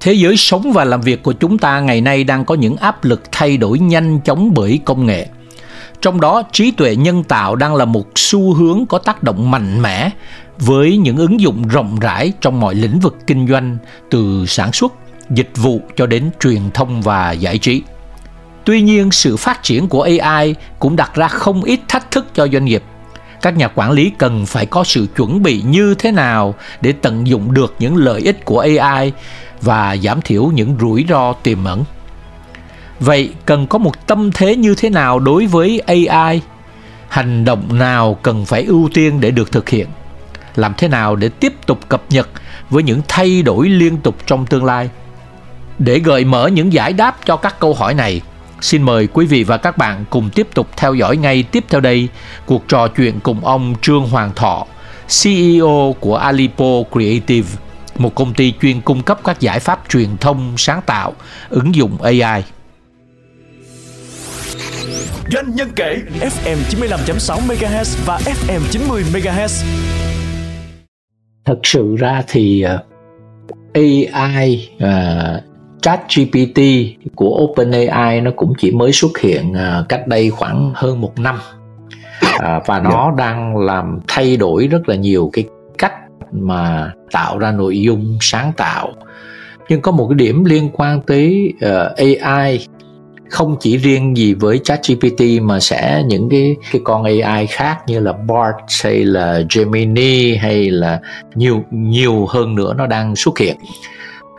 Thế giới sống và làm việc của chúng ta ngày nay đang có những áp lực thay đổi nhanh chóng bởi công nghệ. Trong đó, trí tuệ nhân tạo đang là một xu hướng có tác động mạnh mẽ với những ứng dụng rộng rãi trong mọi lĩnh vực kinh doanh từ sản xuất, dịch vụ cho đến truyền thông và giải trí. Tuy nhiên, sự phát triển của AI cũng đặt ra không ít thách thức cho doanh nghiệp. Các nhà quản lý cần phải có sự chuẩn bị như thế nào để tận dụng được những lợi ích của AI và giảm thiểu những rủi ro tiềm ẩn. Vậy cần có một tâm thế như thế nào đối với AI? Hành động nào cần phải ưu tiên để được thực hiện? Làm thế nào để tiếp tục cập nhật với những thay đổi liên tục trong tương lai? Để gợi mở những giải đáp cho các câu hỏi này, Xin mời quý vị và các bạn cùng tiếp tục theo dõi ngay tiếp theo đây cuộc trò chuyện cùng ông Trương Hoàng Thọ, CEO của Alipo Creative, một công ty chuyên cung cấp các giải pháp truyền thông sáng tạo, ứng dụng AI. Doanh nhân kể FM 95.6 MHz và FM 90 MHz. Thật sự ra thì ờ, AI uh, ờ, ChatGPT của OpenAI nó cũng chỉ mới xuất hiện uh, cách đây khoảng hơn một năm uh, và nó. Dạ. đang làm thay đổi rất là nhiều cái cách mà tạo ra nội dung sáng tạo nhưng có một cái điểm liên quan tới uh, ờ, AI không chỉ riêng gì với ChatGPT mà sẽ những cái cái con AI khác như là Bard hay là Gemini hay là nhiều nhiều hơn nữa nó đang xuất hiện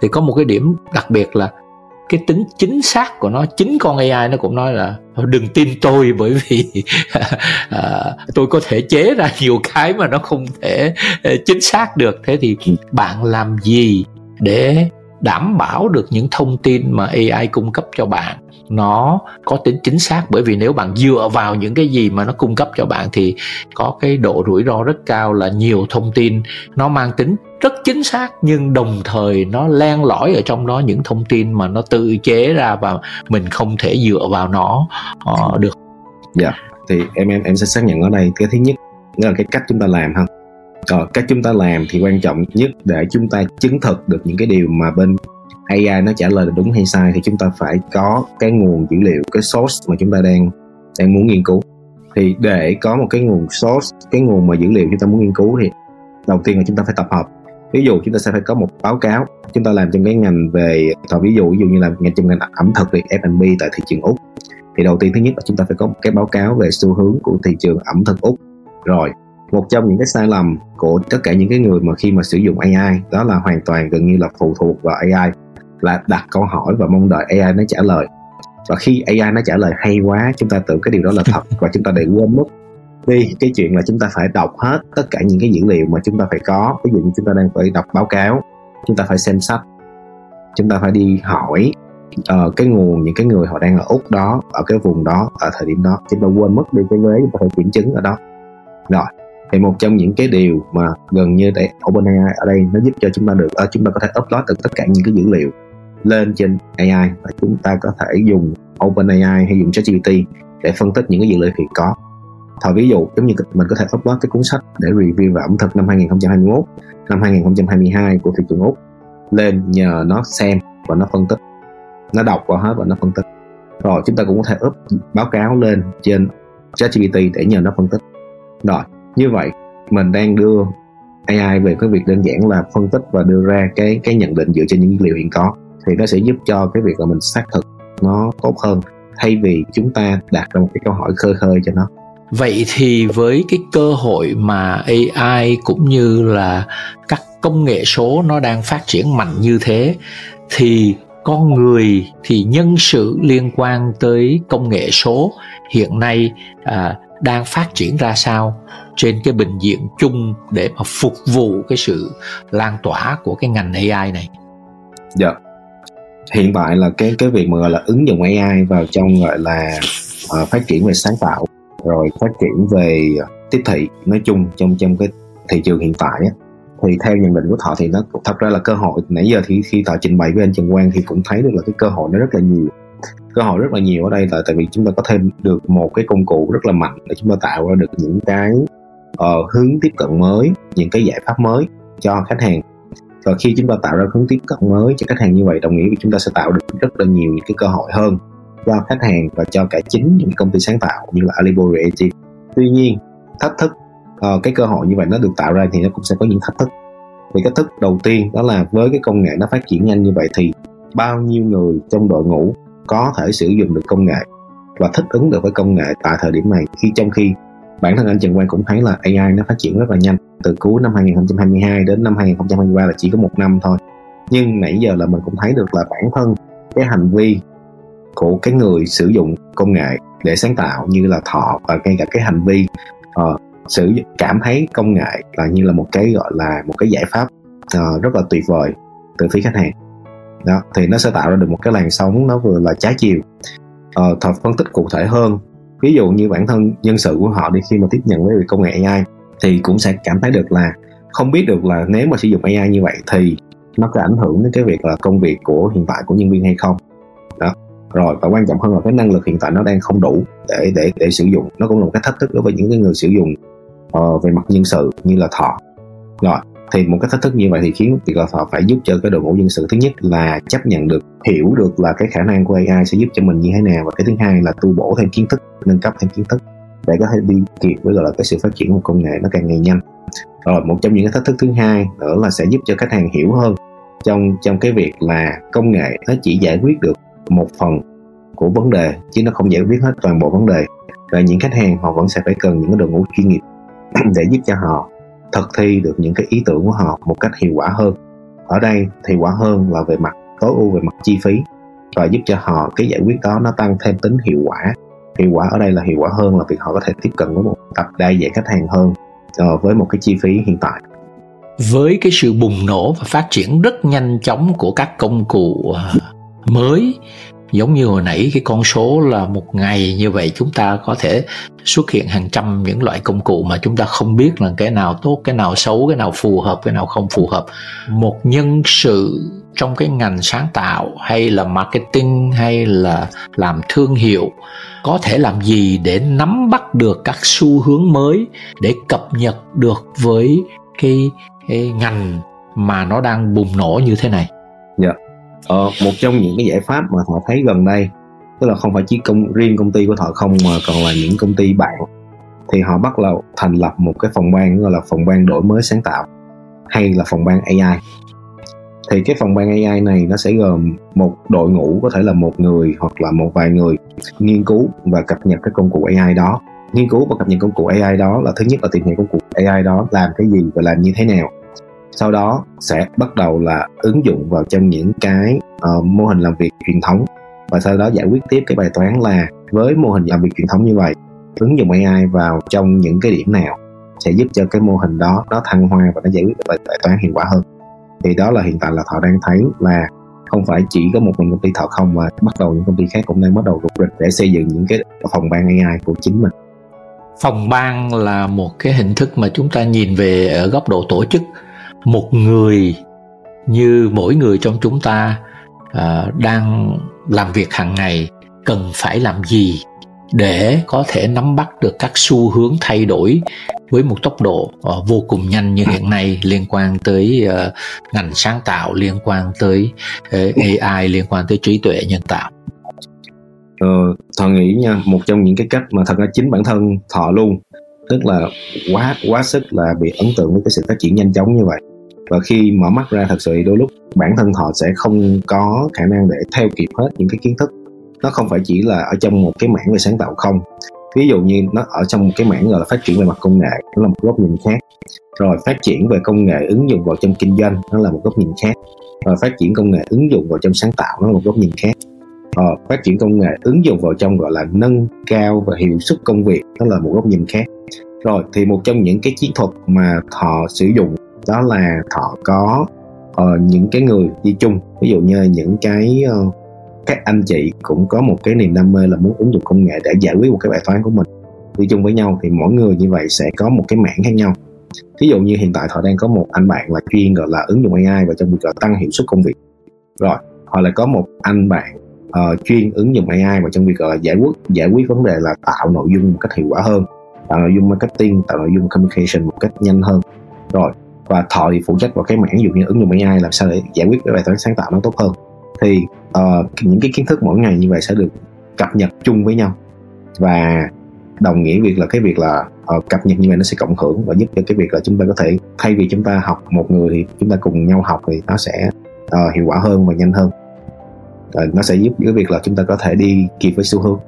thì có một cái điểm đặc biệt là cái tính chính xác của nó chính con AI nó cũng nói là đừng tin tôi bởi vì à, tôi có thể chế ra nhiều cái mà nó không thể chính xác được. Thế thì bạn làm gì để đảm bảo được những thông tin mà AI cung cấp cho bạn? Nó có tính chính xác bởi vì nếu bạn dựa vào những cái gì mà nó cung cấp cho bạn thì có cái độ rủi ro rất cao là nhiều thông tin nó mang tính rất chính xác nhưng đồng thời nó len lỏi ở trong đó những thông tin mà nó tự chế ra và mình không thể dựa vào nó uh, được. Dạ, yeah. thì em em em sẽ xác nhận ở đây cái thứ nhất đó là cái cách chúng ta làm ha. Ờ, cách chúng ta làm thì quan trọng nhất để chúng ta chứng thực được những cái điều mà bên AI nó trả lời là đúng hay sai thì chúng ta phải có cái nguồn dữ liệu cái source mà chúng ta đang đang muốn nghiên cứu thì để có một cái nguồn source cái nguồn mà dữ liệu chúng ta muốn nghiên cứu thì đầu tiên là chúng ta phải tập hợp ví dụ chúng ta sẽ phải có một báo cáo, chúng ta làm trong cái ngành về thọ ví dụ ví dụ như là ngành trong ngành ẩm thực về F&B tại thị trường úc. Thì đầu tiên thứ nhất là chúng ta phải có một cái báo cáo về xu hướng của thị trường ẩm thực úc. Rồi, một trong những cái sai lầm của tất cả những cái người mà khi mà sử dụng AI đó là hoàn toàn gần như là phụ thuộc vào AI là đặt câu hỏi và mong đợi AI nó trả lời. Và khi AI nó trả lời hay quá, chúng ta tưởng cái điều đó là thật và chúng ta để quên mất đi cái chuyện là chúng ta phải đọc hết tất cả những cái dữ liệu mà chúng ta phải có. Ví dụ như chúng ta đang phải đọc báo cáo chúng ta phải xem sách chúng ta phải đi hỏi uh, cái nguồn những cái người họ đang ở úc đó ở cái vùng đó ở thời điểm đó. Chúng ta quên mất đi cái vế chúng ta phải kiểm chứng ở đó. Rồi thì một trong những cái điều mà gần như để OpenAI ở đây nó giúp cho chúng ta được uh, chúng ta có thể upload được tất cả những cái dữ liệu lên trên AI và chúng ta có thể dùng OpenAI hay dùng ChatGPT để phân tích những cái dữ liệu hiện có thời ví dụ giống như mình có thể upload cái cuốn sách để review về ẩm thực năm 2021, năm 2022 của thị trường Úc lên nhờ nó xem và nó phân tích. Nó đọc qua hết và nó phân tích. Rồi chúng ta cũng có thể up báo cáo lên trên ChatGPT để nhờ nó phân tích. Rồi, như vậy mình đang đưa AI về cái việc đơn giản là phân tích và đưa ra cái cái nhận định dựa trên những dữ liệu hiện có thì nó sẽ giúp cho cái việc là mình xác thực nó tốt hơn thay vì chúng ta đặt ra một cái câu hỏi khơi khơi cho nó vậy thì với cái cơ hội mà AI cũng như là các công nghệ số nó đang phát triển mạnh như thế thì con người thì nhân sự liên quan tới công nghệ số hiện nay à, đang phát triển ra sao trên cái bình diện chung để mà phục vụ cái sự lan tỏa của cái ngành AI này. Dạ. Hiện tại là cái cái việc mà gọi là ứng dụng AI vào trong gọi là uh, phát triển về sáng tạo rồi phát triển về ờ, tiếp thị nói chung trong trong cái thị trường hiện tại á, thì theo nhận định của thọ thì nó thật ra là cơ hội nãy giờ thì khi thọ trình bày với anh Trần Quang thì cũng thấy được là cái cơ hội nó rất là nhiều. Cơ hội rất là nhiều ở đây là tại vì chúng ta có thêm được một cái công cụ rất là mạnh để chúng ta tạo ra được những cái uh, hướng tiếp cận mới những cái giải pháp mới cho khách hàng. Và khi chúng ta tạo ra hướng tiếp cận mới cho khách hàng như vậy đồng nghĩa với chúng ta sẽ tạo được rất là nhiều những cái cơ hội hơn cho khách hàng và cho cả chính những công ty sáng tạo như là Alibaba Creative. Tuy nhiên thách thức uh, cái cơ hội như vậy nó được tạo ra thì nó cũng sẽ có những thách thức. Thì cái thức đầu tiên đó là với cái công nghệ nó phát triển nhanh như vậy thì bao nhiêu người trong đội ngũ có thể sử dụng được công nghệ và thích ứng được với công nghệ tại thời điểm này. Khi trong khi bản thân anh Trần Quang cũng thấy là AI nó phát triển rất là nhanh. Từ cuối năm 2022 đến năm 2023 là chỉ có một năm thôi. Nhưng nãy giờ là mình cũng thấy được là bản thân cái hành vi của cái người sử dụng công nghệ để sáng tạo như là thọ và ngay cả cái hành vi. Uh, sử cảm thấy công nghệ là như là một cái gọi là một cái giải pháp uh, rất là tuyệt vời từ phía khách hàng. Đó thì nó sẽ tạo ra được một cái làn sóng nó vừa là trái chiều. Uh, thật phân tích cụ thể hơn ví dụ như bản thân nhân sự của họ đi khi mà tiếp nhận với công nghệ AI thì cũng sẽ cảm thấy được là không biết được là nếu mà sử dụng AI như vậy thì nó có ảnh hưởng đến cái việc là công việc của hiện tại của nhân viên hay không. Đó rồi và quan trọng hơn là cái năng lực hiện tại nó đang không đủ để để để sử dụng. Nó cũng là một cái thách thức đối với những cái người sử dụng uh, về mặt nhân sự như là thọ. Rồi thì một cái thách thức như vậy thì khiến việc là thọ phải giúp cho cái đội ngũ nhân sự thứ nhất là chấp nhận được hiểu được là cái khả năng của AI sẽ giúp cho mình như thế nào và cái thứ hai là tu bổ thêm kiến thức nâng cấp thêm kiến thức để có thể đi kịp với gọi là cái sự phát triển của công nghệ nó càng ngày nhanh. Rồi một trong những cái thách thức thứ hai nữa là sẽ giúp cho khách hàng hiểu hơn trong trong cái việc là công nghệ nó chỉ giải quyết được một phần của vấn đề, chứ nó không giải quyết hết toàn bộ vấn đề. Và những khách hàng họ vẫn sẽ phải cần những cái đội ngũ chuyên nghiệp để giúp cho họ thực thi được những cái ý tưởng của họ một cách hiệu quả hơn. Ở đây thì quả hơn là về mặt tối ưu, về mặt chi phí, và giúp cho họ cái giải quyết đó nó tăng thêm tính hiệu quả. Hiệu quả ở đây là hiệu quả hơn là việc họ có thể tiếp cận với một tập đa dạng khách hàng hơn ờ, với một cái chi phí hiện tại. Với cái sự bùng nổ và phát triển rất nhanh chóng của các công cụ ờ, mới. Giống như hồi nãy cái con số là một ngày như vậy chúng ta có thể xuất hiện hàng trăm những loại công cụ mà chúng ta không biết là cái nào tốt cái nào xấu cái nào phù hợp cái nào không phù hợp. Một nhân sự trong cái ngành sáng tạo hay là marketing hay là làm thương hiệu có thể làm gì để nắm bắt được các xu hướng mới để cập nhật được với cái, cái ngành mà nó đang bùng nổ như thế này? Yeah ờ, một trong những cái giải pháp mà họ thấy gần đây tức là không phải chỉ công riêng công ty của họ không mà còn là những công ty bạn thì họ bắt đầu thành lập một cái phòng ban gọi là phòng ban đổi mới sáng tạo hay là phòng ban AI thì cái phòng ban AI này nó sẽ gồm một đội ngũ có thể là một người hoặc là một vài người nghiên cứu và cập nhật cái công cụ AI đó. Nghiên cứu và cập nhật công cụ AI đó là thứ nhất là tìm hiểu công cụ AI đó làm cái gì và làm như thế nào sau đó sẽ bắt đầu là ứng dụng vào trong những cái uh, mô hình làm việc truyền thống. Và sau đó giải quyết tiếp cái bài toán là với mô hình làm việc truyền thống như vậy ứng dụng AI vào trong những cái điểm nào sẽ giúp cho cái mô hình đó nó thăng hoa và nó giải quyết bài, bài toán hiệu quả hơn. Thì đó là hiện tại là thọ đang thấy là không phải chỉ có một mình công ty thọ không mà bắt đầu những công ty khác cũng đang bắt đầu rục rịch để xây dựng những cái phòng ban AI của chính mình. Phòng ban là một cái hình thức mà chúng ta nhìn về ở góc độ tổ chức một người như mỗi người trong chúng ta uh, đang làm việc hàng ngày cần phải làm gì để có thể nắm bắt được các xu hướng thay đổi với một tốc độ uh, vô cùng nhanh như hiện nay liên quan tới uh, ngành sáng tạo liên quan tới uh, AI liên quan tới trí tuệ nhân tạo? Ờ, thọ nghĩ nha một trong những cái cách mà thật ra chính bản thân thọ luôn tức là quá quá sức là bị ấn tượng với cái sự phát triển nhanh chóng như vậy và khi mở mắt ra thật sự đôi lúc bản thân họ sẽ không có khả năng để theo kịp hết những cái kiến thức. Nó không phải chỉ là ở trong một cái mảng về sáng tạo không. Ví dụ như nó ở trong một cái mảng gọi là phát triển về mặt công nghệ, nó là một góc nhìn khác. Rồi phát triển về công nghệ ứng dụng vào trong kinh doanh, nó là một góc nhìn khác. Rồi phát triển công nghệ ứng dụng vào trong sáng tạo, nó là một góc nhìn khác. Rồi phát triển công nghệ ứng dụng vào trong gọi là nâng cao và hiệu suất công việc, nó là một góc nhìn khác. Rồi thì một trong những cái chiến thuật mà họ sử dụng đó là họ có uh, những cái người đi chung. Ví dụ như những cái uh, các anh chị cũng có một cái niềm đam mê là muốn ứng dụng công nghệ để giải quyết một cái bài toán của mình. Đi chung với nhau thì mỗi người như vậy sẽ có một cái mảng khác nhau. Ví dụ như hiện tại thọ đang có một anh bạn là chuyên gọi là ứng dụng AI và trong việc là tăng hiệu suất công việc. Rồi hoặc là có một anh bạn uh, chuyên ứng dụng AI và trong việc gọi là giải quyết giải quyết vấn đề là tạo nội dung một cách hiệu quả hơn tạo nội dung marketing tạo nội dung communication một cách nhanh hơn. Rồi và thọ thì phụ trách vào cái mảng ví dụ như ứng dụng AI làm sao để giải quyết cái bài toán sáng tạo nó tốt hơn. Thì uh, những cái kiến thức mỗi ngày như vậy sẽ được cập nhật chung với nhau. Và đồng nghĩa việc là cái việc là uh, cập nhật như vậy nó sẽ cộng hưởng và giúp cho cái việc là chúng ta có thể thay vì chúng ta học một người thì chúng ta cùng nhau học thì nó sẽ uh, hiệu quả hơn và nhanh hơn. Uh, nó sẽ giúp cái việc là chúng ta có thể đi kịp với xu hướng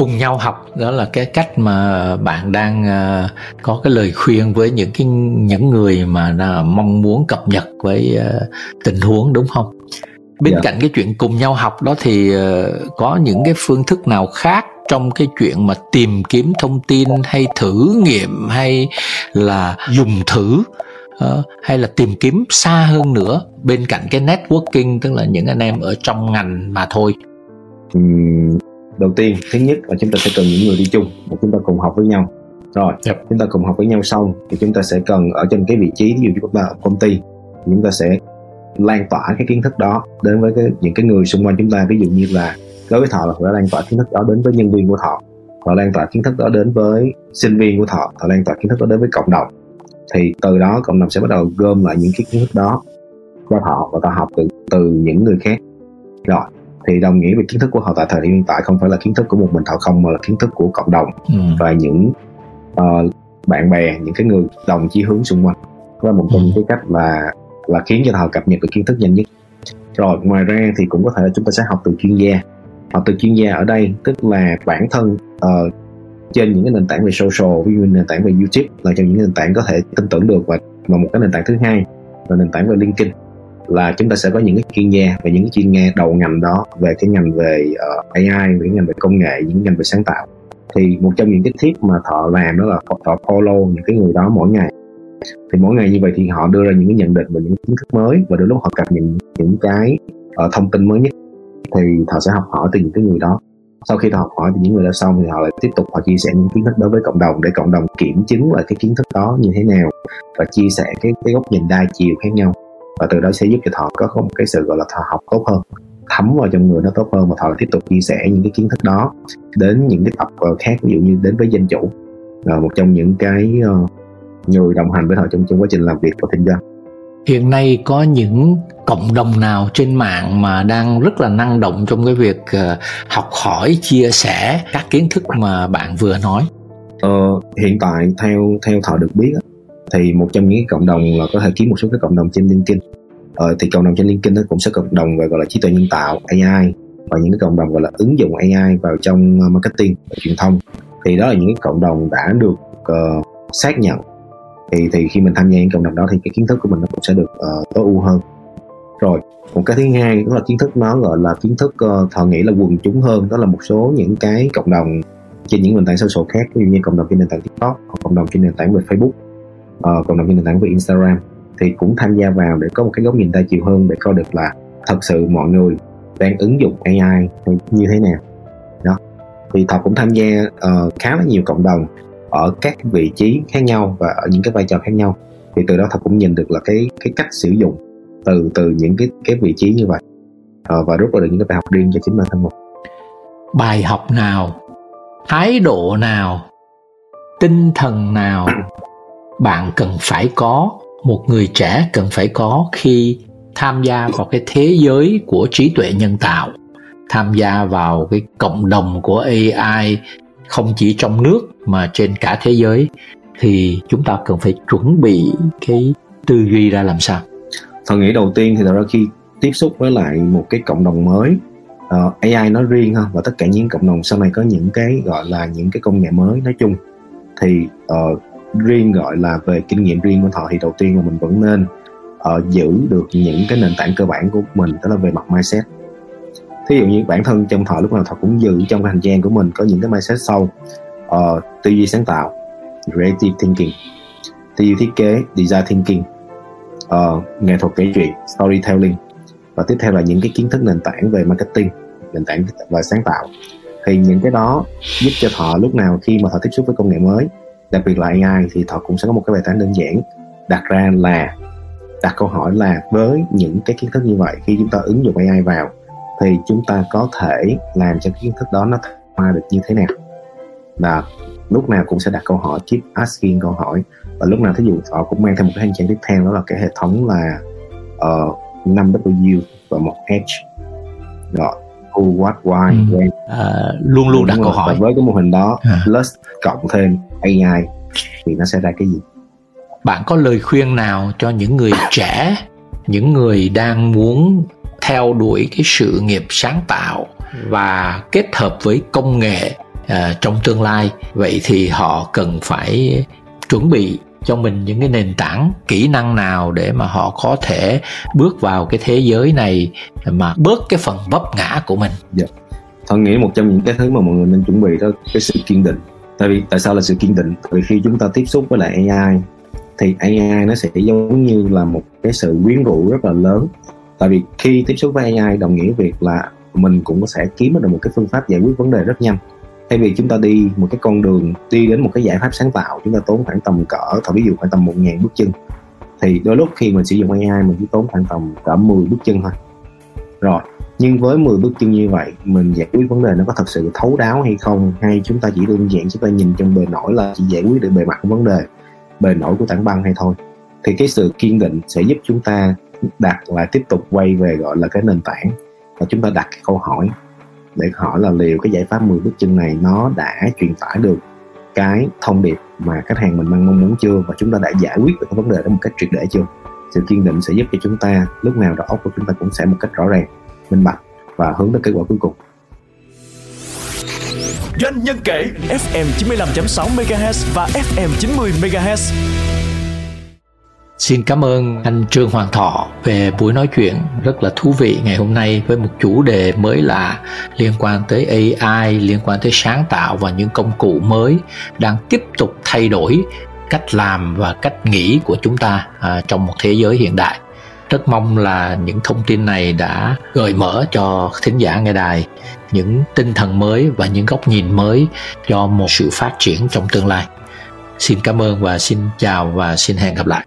cùng nhau học đó là cái cách mà bạn đang uh, có cái lời khuyên với những cái những người mà mong muốn cập nhật với uh, tình huống đúng không bên yeah. Dạ. cạnh cái chuyện cùng nhau học đó thì uh, có những cái phương thức nào khác trong cái chuyện mà tìm kiếm thông tin hay thử nghiệm hay là dùng thử uh, hay là tìm kiếm xa hơn nữa bên cạnh cái networking tức là những anh em ở trong ngành mà thôi uhm, đầu tiên thứ nhất là chúng ta sẽ cần những người đi chung và chúng ta cùng học với nhau. Rồi yep. chúng ta cùng học với nhau xong thì chúng ta sẽ cần ở trên cái vị trí ví dụ như chúng ta ở công ty chúng ta sẽ lan tỏa cái kiến thức đó đến với cái, những cái người xung quanh chúng ta. Ví dụ như là đối với thọ là phải lan tỏa kiến thức đó đến với nhân viên của thọ họ lan tỏa kiến thức đó đến với sinh viên của thọ họ lan tỏa kiến thức đó đến với cộng đồng. Thì từ đó cộng đồng sẽ bắt đầu gom lại những cái kiến thức đó cho thọ và ta học từ từ những người khác. Rồi thì đồng nghĩa về kiến thức của họ tại thời điểm hiện tại không phải là kiến thức của một mình thọ không mà là kiến thức của cộng đồng ừ. và những uh, bạn bè những cái người đồng chí hướng xung quanh đó là một trong ừ. những cái cách là là khiến cho họ cập nhật được kiến thức nhanh nhất rồi ngoài ra thì cũng có thể là chúng ta sẽ học từ chuyên gia học từ chuyên gia ở đây tức là bản thân uh, trên những cái nền tảng về social ví dụ nền tảng về youtube là trong những nền tảng có thể tin tưởng được và mà một cái nền tảng thứ hai là nền tảng về linkedin là chúng ta sẽ có những cái chuyên gia và những cái chuyên gia đầu ngành đó về cái ngành về ờ, uh, AI về cái ngành về công nghệ những ngành về sáng tạo. Thì một trong những cái tip mà thọ làm đó là thọ follow những cái người đó mỗi ngày. Thì mỗi ngày như vậy thì họ đưa ra những cái nhận định và những kiến thức mới và đôi lúc họ cập nhật những cái uh, thông tin mới nhất thì thọ sẽ học hỏi từ những cái người đó. Sau khi họ học hỏi từ những người đó xong thì họ lại tiếp tục họ chia sẻ những kiến thức đối với cộng đồng để cộng đồng kiểm chứng lại cái kiến thức đó như thế nào và chia sẻ cái cái góc nhìn đa chiều khác nhau và từ đó sẽ giúp cho họ có một cái sự gọi là thọ học tốt hơn thấm vào trong người nó tốt hơn và họ tiếp tục chia sẻ những cái kiến thức đó đến những cái tập ờ, khác ví dụ như đến với dân chủ là một trong những cái uh, người đồng hành với họ trong trong quá trình làm việc và kinh doanh. Hiện nay có những cộng đồng nào trên mạng mà đang rất là năng động trong cái việc uh, học hỏi chia sẻ các kiến thức mà bạn vừa nói? Ờ, hiện tại theo theo thọ được biết thì một trong những cộng đồng là có thể kiếm một số cái cộng đồng trên LinkedIn. Ờ, thì cộng đồng trên LinkedIn nó cũng sẽ cộng đồng về gọi là trí tuệ nhân tạo AI và những cái cộng đồng gọi là ứng dụng AI vào trong ờ, marketing và truyền thông. Thì đó là những cái cộng đồng đã được uh, xác nhận. Thì thì khi mình tham gia những cộng đồng đó thì cái kiến thức của mình nó cũng sẽ được uh, tối ưu hơn. Rồi một cái thứ hai đó là kiến thức nó gọi là kiến thức uh, thọ nghĩ là quần chúng hơn. Đó là một số những cái cộng đồng trên những nền tảng social khác ví dụ như cộng đồng trên nền tảng tiktok hoặc cộng đồng trên nền tảng về facebook uh, cộng đồng trên nền tảng về instagram thì cũng tham gia vào để có một cái góc nhìn đa chiều hơn để coi được là thật sự mọi người đang ứng dụng AI như thế nào. Đó. Thì thọ cũng tham gia uh, khá là nhiều cộng đồng ở các vị trí khác nhau và ở những cái vai trò khác nhau. Thì từ đó thật cũng nhìn được là cái cái cách sử dụng từ từ những cái cái vị trí như vậy. Uh, và rút ra được những cái bài học riêng cho chính bản thân mình. Bài học nào? Thái độ nào? Tinh thần nào? Bạn cần phải có một người trẻ cần phải có khi tham gia vào cái thế giới của trí tuệ nhân tạo tham gia vào cái cộng đồng của AI không chỉ trong nước mà trên cả thế giới thì chúng ta cần phải chuẩn bị cái tư duy ra làm sao? Tôi nghĩ đầu tiên thì là khi tiếp xúc với lại một cái cộng đồng mới ờ, uh, AI nói riêng ha và tất cả những cộng đồng sau này có những cái gọi là những cái công nghệ mới nói chung thì uh, riêng gọi là về kinh nghiệm riêng của họ thì đầu tiên là mình vẫn nên uh, giữ được những cái nền tảng cơ bản của mình đó là về mặt mindset. Thí dụ như bản thân trong thọ lúc nào thọ cũng giữ trong cái hành trang của mình có những cái mindset sâu uh, tư duy sáng tạo creative thinking tư duy thiết kế design thinking uh, nghệ thuật kể chuyện storytelling và tiếp theo là những cái kiến thức nền tảng về marketing nền tảng và sáng tạo. Thì những cái đó giúp cho thọ lúc nào khi mà thọ tiếp xúc với công nghệ mới đặc biệt là AI thì họ cũng sẽ có một cái bài toán đơn giản đặt ra là đặt câu hỏi là với những cái kiến thức như vậy khi chúng ta ứng dụng AI vào thì chúng ta có thể làm cho kiến thức đó nó hoa được như thế nào? Và lúc nào cũng sẽ đặt câu hỏi keep asking câu hỏi. Và lúc nào thí dụ họ cũng mang thêm một cái hành trang tiếp theo đó là cái hệ thống là ờ, uh, 5 W và một H. Rồi who what why ừ. when à, luôn luôn đặt câu hỏi với cái mô hình đó à. plus cộng thêm AI thì nó sẽ ra cái gì bạn có lời khuyên nào cho những người trẻ những người đang muốn theo đuổi cái sự nghiệp sáng tạo và kết hợp với công nghệ uh, trong tương lai vậy thì họ cần phải chuẩn bị cho mình những cái nền tảng, kỹ năng nào để mà họ có thể bước vào cái thế giới này mà bớt cái phần vấp ngã của mình? Dạ. Tôi nghĩ một trong những cái thứ mà mọi người nên chuẩn bị đó, cái sự kiên định. Tại vì tại sao là sự kiên định? Tại vì khi chúng ta tiếp xúc với lại AI thì AI nó sẽ giống như là một cái sự quyến rũ rất là lớn. Tại vì khi tiếp xúc với AI đồng nghĩa việc là mình cũng sẽ kiếm được một cái phương pháp giải quyết vấn đề rất nhanh thay vì chúng ta đi một cái con đường, đi đến một cái giải pháp sáng tạo, chúng ta tốn khoảng tầm cỡ thôi ví dụ khoảng tầm một ngàn bước chân. Thì đôi lúc khi mình sử dụng AI mình chỉ tốn khoảng tầm cỡ 10 bước chân thôi. Rồi, nhưng với 10 bước chân như vậy, mình giải quyết vấn đề nó có thật sự thấu đáo hay không, hay chúng ta chỉ đơn giản chúng ta nhìn trong bề nổi là chỉ giải quyết được bề mặt của vấn đề, bề nổi của tảng băng hay thôi, thì cái sự kiên định sẽ giúp chúng ta đặt lại tiếp tục quay về gọi là cái nền tảng và chúng ta đặt cái câu hỏi để hỏi là liệu cái giải pháp 10 bước chân này, nó đã truyền tải được cái thông điệp mà khách hàng mình mong muốn chưa? Và chúng ta đã giải quyết được cái vấn đề đó một cách triệt để chưa? Sự kiên định sẽ giúp cho chúng ta, lúc nào đó óc của chúng ta cũng sẽ một cách rõ ràng, minh bạch và hướng tới kết quả cuối cùng. Doanh nhân kể FM 95.6 MHz và FM 90 MHz Xin cảm ơn anh Trương Hoàng Thọ về buổi nói chuyện rất là thú vị ngày hôm nay với một chủ đề mới lạ liên quan tới AI, liên quan tới sáng tạo và những công cụ mới đang tiếp tục thay đổi cách làm và cách nghĩ của chúng ta à, trong một thế giới hiện đại. Rất mong là những thông tin này đã gợi mở cho thính giả nghe đài những tinh thần mới và những góc nhìn mới cho một sự phát triển trong tương lai. Xin cảm ơn và xin chào và xin hẹn gặp lại.